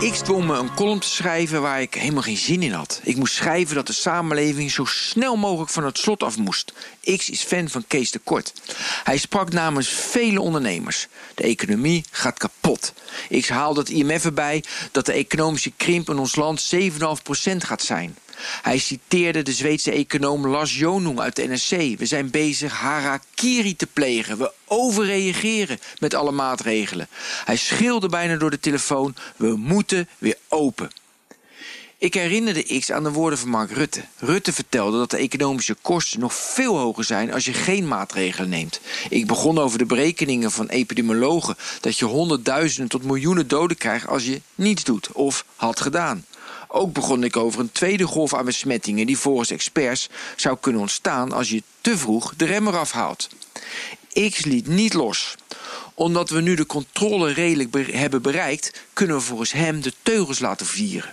Ik dwong me een column te schrijven waar ik helemaal geen zin in had. Ik moest schrijven dat de samenleving zo snel mogelijk van het slot af moest. X is fan van Kees de Kort. Hij sprak namens vele ondernemers. De economie gaat kapot. X haalde het IMF erbij dat de economische krimp in ons land 7,5% gaat zijn. Hij citeerde de Zweedse econoom Lars Jonung uit de NSC. We zijn bezig harakiri te plegen. We overreageren met alle maatregelen. Hij schreeuwde bijna door de telefoon. We moeten weer open. Ik herinnerde X aan de woorden van Mark Rutte. Rutte vertelde dat de economische kosten nog veel hoger zijn als je geen maatregelen neemt. Ik begon over de berekeningen van epidemiologen dat je honderdduizenden tot miljoenen doden krijgt als je niets doet of had gedaan. Ook begon ik over een tweede golf aan besmettingen die volgens experts zou kunnen ontstaan als je te vroeg de rem eraf haalt. X liet niet los. Omdat we nu de controle redelijk hebben bereikt, kunnen we volgens hem de teugels laten vieren.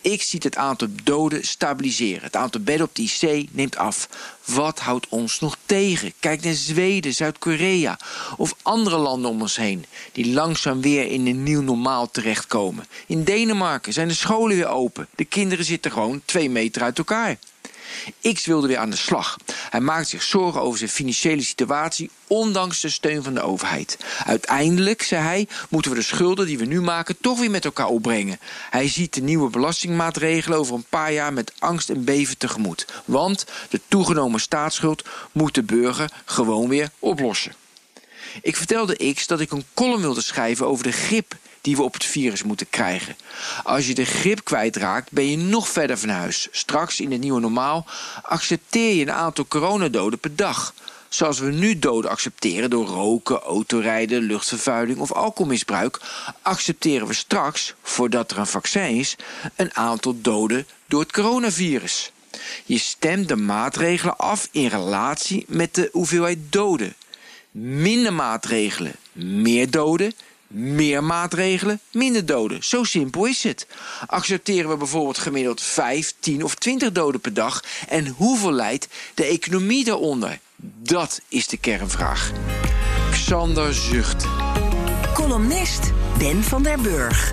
Ik zie het aantal doden stabiliseren. Het aantal bedden op de IC neemt af. Wat houdt ons nog tegen? Kijk naar Zweden, Zuid-Korea of andere landen om ons heen... die langzaam weer in een nieuw normaal terechtkomen. In Denemarken zijn de scholen weer open. De kinderen zitten gewoon twee meter uit elkaar. X wilde weer aan de slag. Hij maakt zich zorgen over zijn financiële situatie, ondanks de steun van de overheid. Uiteindelijk, zei hij, moeten we de schulden die we nu maken toch weer met elkaar opbrengen. Hij ziet de nieuwe belastingmaatregelen over een paar jaar met angst en beven tegemoet. Want de toegenomen staatsschuld moet de burger gewoon weer oplossen. Ik vertelde X dat ik een column wilde schrijven over de grip die we op het virus moeten krijgen. Als je de grip kwijtraakt, ben je nog verder van huis. Straks in het nieuwe normaal accepteer je een aantal coronadoden per dag. Zoals we nu doden accepteren door roken, autorijden, luchtvervuiling of alcoholmisbruik, accepteren we straks, voordat er een vaccin is, een aantal doden door het coronavirus. Je stemt de maatregelen af in relatie met de hoeveelheid doden. Minder maatregelen, meer doden meer maatregelen, minder doden. Zo simpel is het. Accepteren we bijvoorbeeld gemiddeld 5, 10 of 20 doden per dag? En hoeveel leidt de economie daaronder? Dat is de kernvraag. Xander zucht. Columnist Ben van der Burg.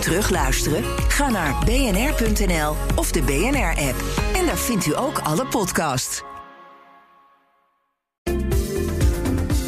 Terugluisteren? Ga naar bnr.nl of de BNR-app. En daar vindt u ook alle podcasts.